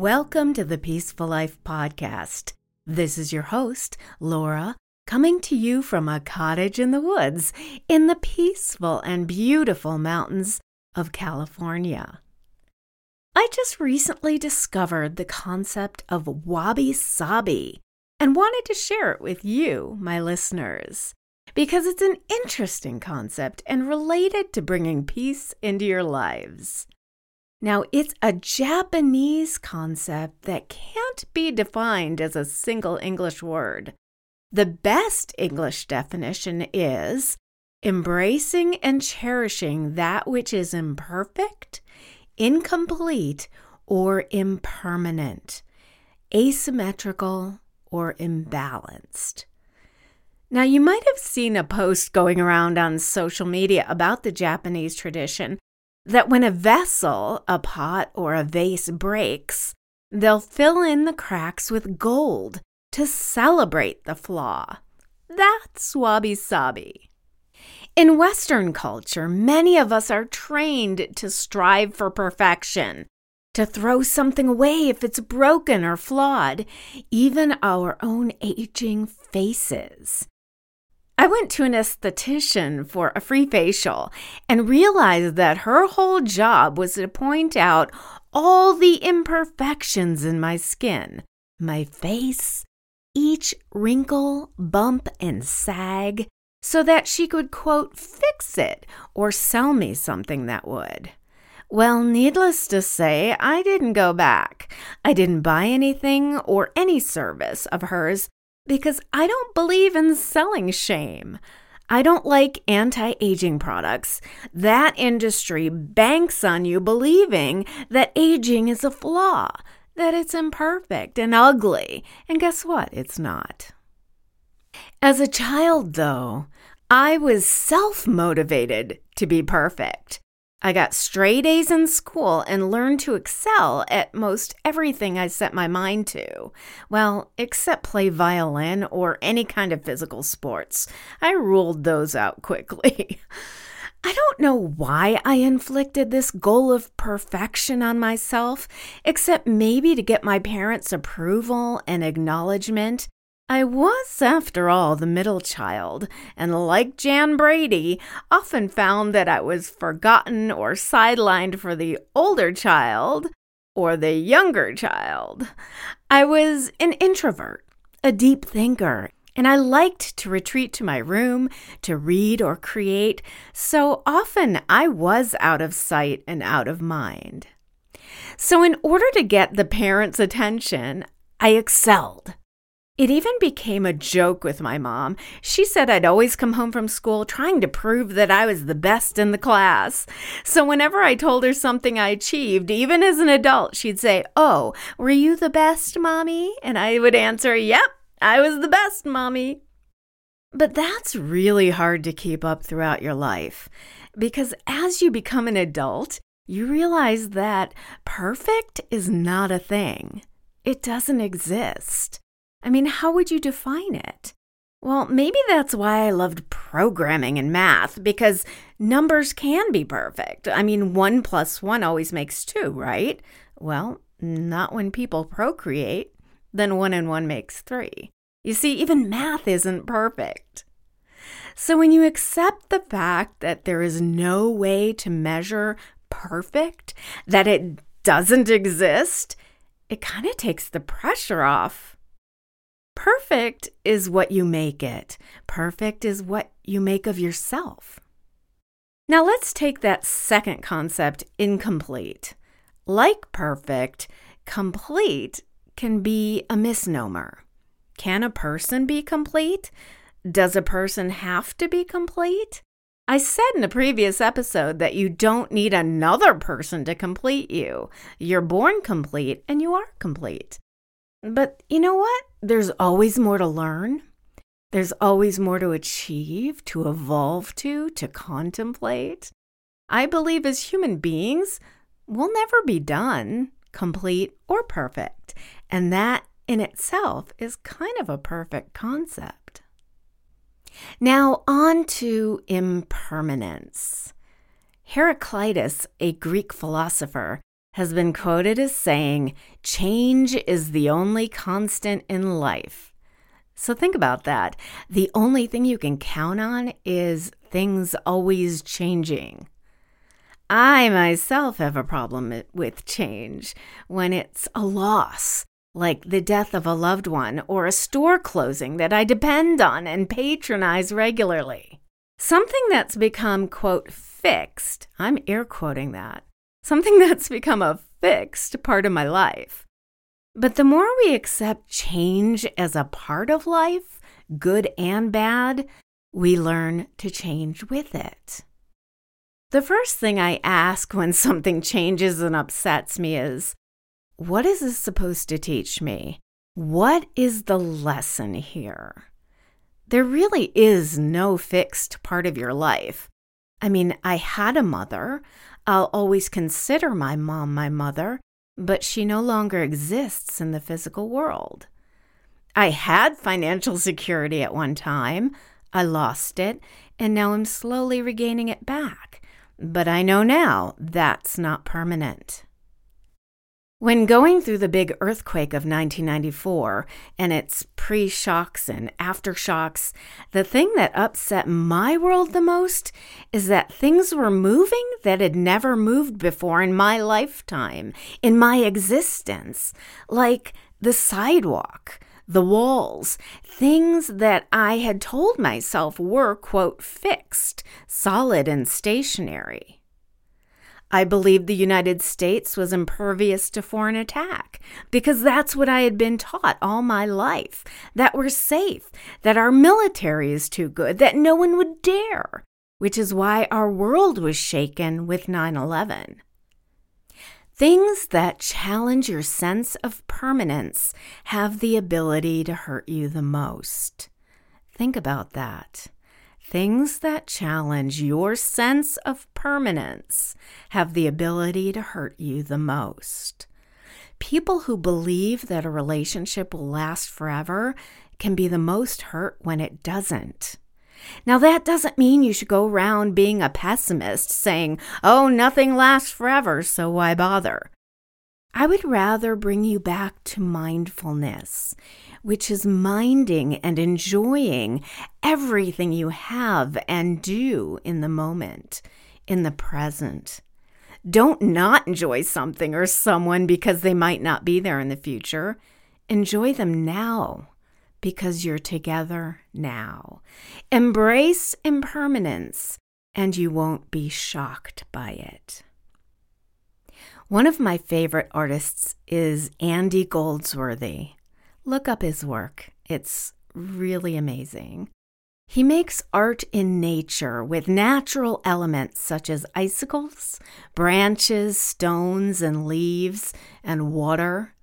Welcome to the Peaceful Life Podcast. This is your host, Laura, coming to you from a cottage in the woods in the peaceful and beautiful mountains of California. I just recently discovered the concept of wabi sabi and wanted to share it with you, my listeners, because it's an interesting concept and related to bringing peace into your lives. Now, it's a Japanese concept that can't be defined as a single English word. The best English definition is embracing and cherishing that which is imperfect, incomplete, or impermanent, asymmetrical, or imbalanced. Now, you might have seen a post going around on social media about the Japanese tradition that when a vessel, a pot, or a vase breaks, they'll fill in the cracks with gold to celebrate the flaw. That's wabi sabi. In Western culture, many of us are trained to strive for perfection, to throw something away if it's broken or flawed, even our own aging faces. I went to an esthetician for a free facial and realized that her whole job was to point out all the imperfections in my skin, my face, each wrinkle, bump, and sag, so that she could, quote, fix it or sell me something that would. Well, needless to say, I didn't go back. I didn't buy anything or any service of hers because I don't believe in selling shame. I don't like anti aging products. That industry banks on you believing that aging is a flaw, that it's imperfect and ugly. And guess what? It's not. As a child, though, I was self motivated to be perfect. I got straight A's in school and learned to excel at most everything I set my mind to. Well, except play violin or any kind of physical sports. I ruled those out quickly. I don't know why I inflicted this goal of perfection on myself, except maybe to get my parents' approval and acknowledgement I was, after all, the middle child, and like Jan Brady, often found that I was forgotten or sidelined for the older child or the younger child. I was an introvert, a deep thinker, and I liked to retreat to my room to read or create, so often I was out of sight and out of mind. So, in order to get the parents' attention, I excelled. It even became a joke with my mom. She said I'd always come home from school trying to prove that I was the best in the class. So whenever I told her something I achieved, even as an adult, she'd say, Oh, were you the best, mommy? And I would answer, Yep, I was the best, mommy. But that's really hard to keep up throughout your life because as you become an adult, you realize that perfect is not a thing. It doesn't exist. I mean, how would you define it? Well, maybe that's why I loved programming and math, because numbers can be perfect. I mean, one plus one always makes two, right? Well, not when people procreate. Then one and one makes three. You see, even math isn't perfect. So when you accept the fact that there is no way to measure perfect, that it doesn't exist, it kind of takes the pressure off. Perfect is what you make it. Perfect is what you make of yourself. Now let's take that second concept, incomplete. Like perfect, complete can be a misnomer. Can a person be complete? Does a person have to be complete? I said in a previous episode that you don't need another person to complete you. You're born complete and you are complete. But you know what? There's always more to learn. There's always more to achieve, to evolve to, to contemplate. I believe as human beings, we'll never be done, complete, or perfect. And that in itself is kind of a perfect concept. Now, on to impermanence. Heraclitus, a Greek philosopher, has been quoted as saying, Change is the only constant in life. So think about that. The only thing you can count on is things always changing. I myself have a problem with change when it's a loss, like the death of a loved one or a store closing that I depend on and patronize regularly. Something that's become, quote, fixed, I'm air quoting that, something that's become a fixed part of my life. But the more we accept change as a part of life, good and bad, we learn to change with it. The first thing I ask when something changes and upsets me is what is this supposed to teach me? What is the lesson here? There really is no fixed part of your life. I mean, I had a mother. I'll always consider my mom my mother, but she no longer exists in the physical world. I had financial security at one time. I lost it, and now I'm slowly regaining it back. But I know now that's not permanent. When going through the big earthquake of 1994 and its pre shocks and aftershocks, the thing that upset my world the most is that things were moving that had never moved before in my lifetime, in my existence, like the sidewalk, the walls, things that I had told myself were, quote, fixed, solid, and stationary. I believed the United States was impervious to foreign attack because that's what I had been taught all my life that we're safe, that our military is too good, that no one would dare, which is why our world was shaken with 9 11. Things that challenge your sense of permanence have the ability to hurt you the most. Think about that. Things that challenge your sense of permanence have the ability to hurt you the most. People who believe that a relationship will last forever can be the most hurt when it doesn't. Now, that doesn't mean you should go around being a pessimist saying, oh, nothing lasts forever, so why bother? I would rather bring you back to mindfulness, which is minding and enjoying everything you have and do in the moment, in the present. Don't not enjoy something or someone because they might not be there in the future. Enjoy them now because you're together now. Embrace impermanence and you won't be shocked by it. One of my favorite artists is Andy Goldsworthy. Look up his work, it's really amazing. He makes art in nature with natural elements such as icicles, branches, stones, and leaves, and water.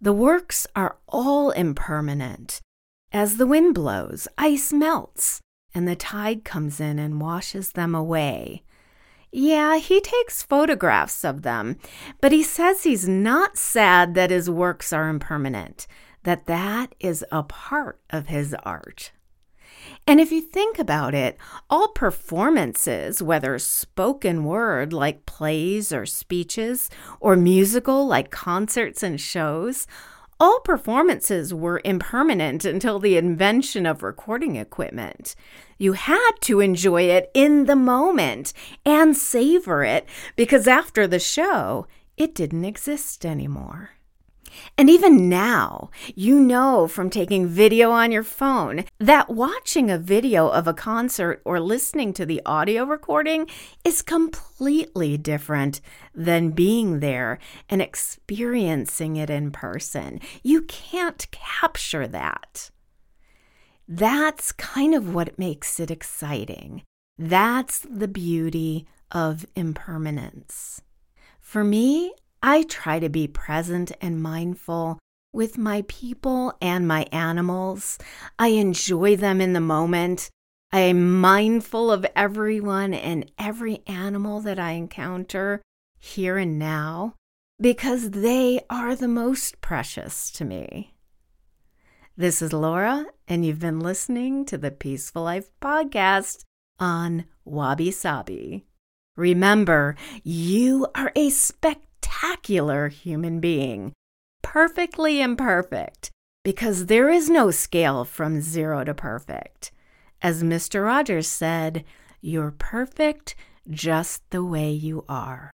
The works are all impermanent. As the wind blows, ice melts, and the tide comes in and washes them away. Yeah, he takes photographs of them, but he says he's not sad that his works are impermanent, that that is a part of his art. And if you think about it, all performances, whether spoken word like plays or speeches, or musical like concerts and shows, all performances were impermanent until the invention of recording equipment. You had to enjoy it in the moment and savor it because after the show, it didn't exist anymore. And even now, you know from taking video on your phone that watching a video of a concert or listening to the audio recording is completely different than being there and experiencing it in person. You can't capture that. That's kind of what makes it exciting. That's the beauty of impermanence. For me, I try to be present and mindful with my people and my animals. I enjoy them in the moment. I am mindful of everyone and every animal that I encounter here and now because they are the most precious to me. This is Laura, and you've been listening to the Peaceful Life podcast on Wabi Sabi. Remember, you are a spectacular spectacular human being, perfectly imperfect, because there is no scale from zero to perfect. As Mr. Rogers said, you're perfect just the way you are.